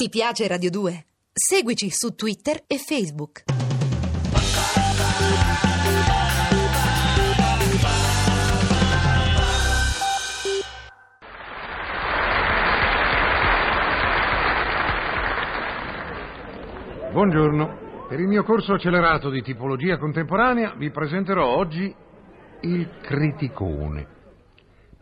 Ti piace Radio 2? Seguici su Twitter e Facebook. Buongiorno. Per il mio corso accelerato di tipologia contemporanea vi presenterò oggi il criticone.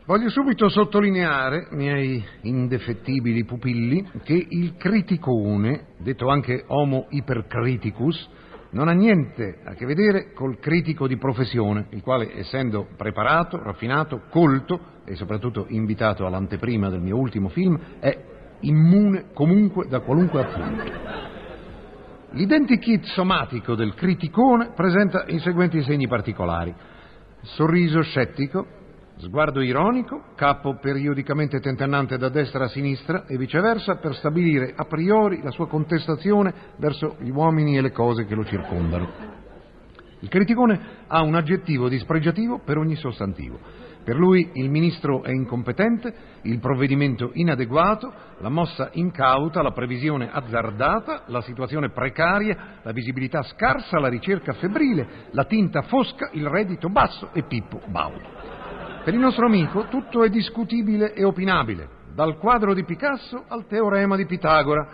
Voglio subito sottolineare, miei indefettibili pupilli, che il criticone, detto anche Homo hypercriticus, non ha niente a che vedere col critico di professione, il quale, essendo preparato, raffinato, colto e soprattutto invitato all'anteprima del mio ultimo film, è immune comunque da qualunque appunto. L'identikit somatico del criticone presenta i seguenti segni particolari. Sorriso scettico, sguardo ironico, capo periodicamente tentennante da destra a sinistra e viceversa per stabilire a priori la sua contestazione verso gli uomini e le cose che lo circondano. Il criticone ha un aggettivo dispregiativo per ogni sostantivo. Per lui il ministro è incompetente, il provvedimento inadeguato, la mossa incauta, la previsione azzardata, la situazione precaria, la visibilità scarsa, la ricerca febbrile, la tinta fosca, il reddito basso e Pippo Baudo. Per il nostro amico tutto è discutibile e opinabile, dal quadro di Picasso al teorema di Pitagora,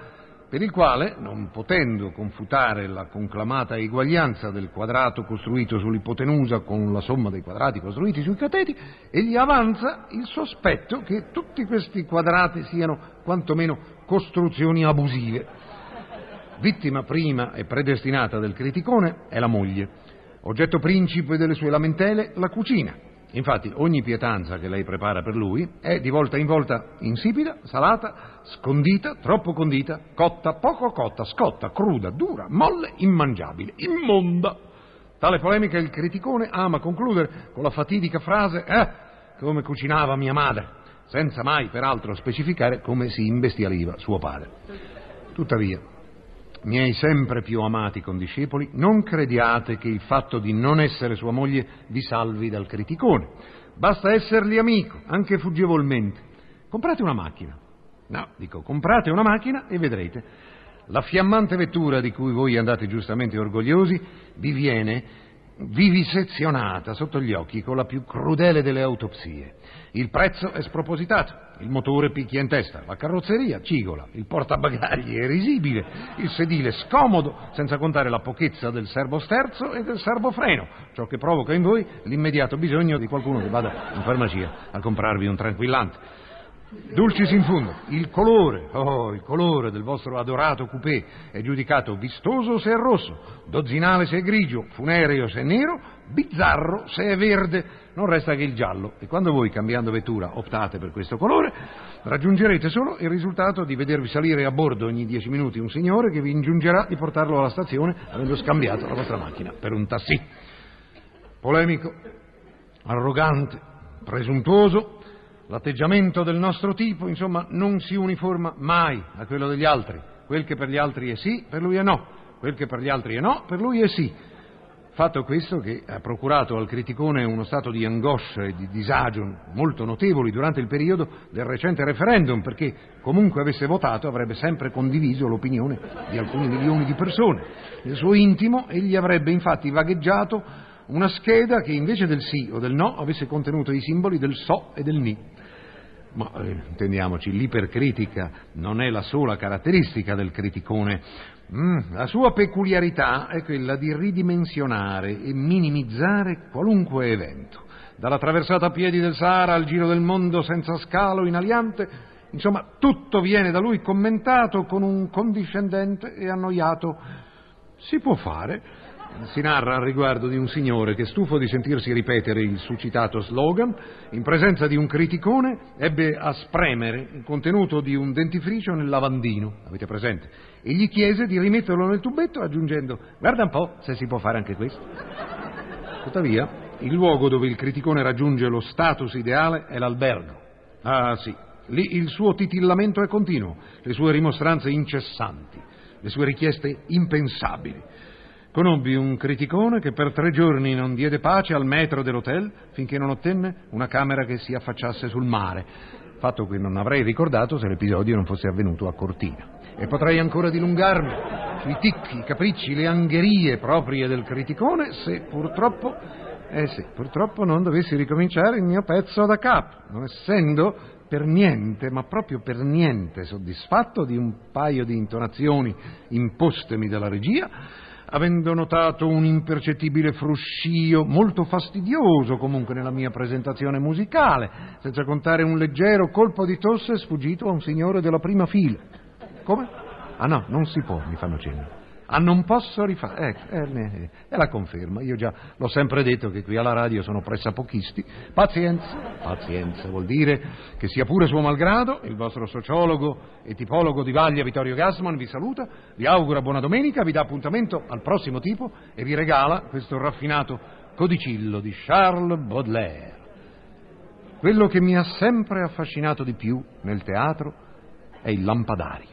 per il quale, non potendo confutare la conclamata eguaglianza del quadrato costruito sull'ipotenusa con la somma dei quadrati costruiti sui cateti, egli avanza il sospetto che tutti questi quadrati siano quantomeno costruzioni abusive. Vittima prima e predestinata del criticone è la moglie, oggetto principe delle sue lamentele la cucina, Infatti ogni pietanza che lei prepara per lui è di volta in volta insipida, salata, scondita, troppo condita, cotta, poco cotta, scotta, cruda, dura, molle, immangiabile, immonda. Tale polemica il criticone ama concludere con la fatidica frase eh, come cucinava mia madre, senza mai peraltro specificare come si imbestialiva suo padre. Tuttavia, miei sempre più amati condiscepoli, non crediate che il fatto di non essere sua moglie vi salvi dal criticone. Basta essergli amico, anche fuggevolmente. Comprate una macchina. No, dico, comprate una macchina e vedrete. La fiammante vettura di cui voi andate giustamente orgogliosi vi viene vivisezionata sotto gli occhi con la più crudele delle autopsie. Il prezzo è spropositato, il motore picchia in testa, la carrozzeria cigola, il portabagagli è risibile, il sedile scomodo, senza contare la pochezza del servosterzo e del servofreno, ciò che provoca in voi l'immediato bisogno di qualcuno che vada in farmacia a comprarvi un tranquillante. Dulcis in fundo, il colore, oh, il colore del vostro adorato coupé è giudicato vistoso se è rosso, dozzinale se è grigio, funereo se è nero, bizzarro se è verde, non resta che il giallo. E quando voi, cambiando vettura, optate per questo colore, raggiungerete solo il risultato di vedervi salire a bordo ogni dieci minuti un signore che vi ingiungerà di portarlo alla stazione avendo scambiato la vostra macchina per un tassì. Polemico, arrogante, presuntuoso, L'atteggiamento del nostro tipo, insomma, non si uniforma mai a quello degli altri. Quel che per gli altri è sì, per lui è no. Quel che per gli altri è no, per lui è sì. Fatto questo che ha procurato al criticone uno stato di angoscia e di disagio molto notevoli durante il periodo del recente referendum, perché comunque avesse votato avrebbe sempre condiviso l'opinione di alcuni milioni di persone. Nel suo intimo egli avrebbe infatti vagheggiato una scheda che invece del sì o del no avesse contenuto i simboli del so e del ni. Ma eh, intendiamoci, l'ipercritica non è la sola caratteristica del criticone. Mm, la sua peculiarità è quella di ridimensionare e minimizzare qualunque evento. Dalla traversata a piedi del Sahara al giro del mondo senza scalo in aliante, insomma, tutto viene da lui commentato con un condiscendente e annoiato. Si può fare, si narra al riguardo di un signore che, stufo di sentirsi ripetere il succitato slogan, in presenza di un criticone ebbe a spremere il contenuto di un dentifricio nel lavandino, avete presente? E gli chiese di rimetterlo nel tubetto aggiungendo guarda un po' se si può fare anche questo. Tuttavia, il luogo dove il criticone raggiunge lo status ideale è l'albergo. Ah sì, lì il suo titillamento è continuo, le sue rimostranze incessanti, le sue richieste impensabili. Conobbi un criticone che per tre giorni non diede pace al metro dell'hotel finché non ottenne una camera che si affacciasse sul mare, fatto che non avrei ricordato se l'episodio non fosse avvenuto a Cortina. E potrei ancora dilungarmi sui ticchi, i capricci, le angherie proprie del criticone se purtroppo, eh sì, purtroppo non dovessi ricominciare il mio pezzo da capo, non essendo per niente, ma proprio per niente soddisfatto di un paio di intonazioni impostemi dalla regia, avendo notato un impercettibile fruscio molto fastidioso comunque nella mia presentazione musicale, senza contare un leggero colpo di tosse sfuggito a un signore della prima fila. Come? Ah no, non si può, mi fanno cenno. Ah, non posso rifare. Ecco, eh, è la conferma. Io già l'ho sempre detto che qui alla radio sono pressapochisti. Pazienza, pazienza, vuol dire che sia pure suo malgrado, il vostro sociologo e tipologo di Vaglia Vittorio Gassman vi saluta, vi augura buona domenica, vi dà appuntamento al prossimo tipo e vi regala questo raffinato codicillo di Charles Baudelaire. Quello che mi ha sempre affascinato di più nel teatro è il lampadario.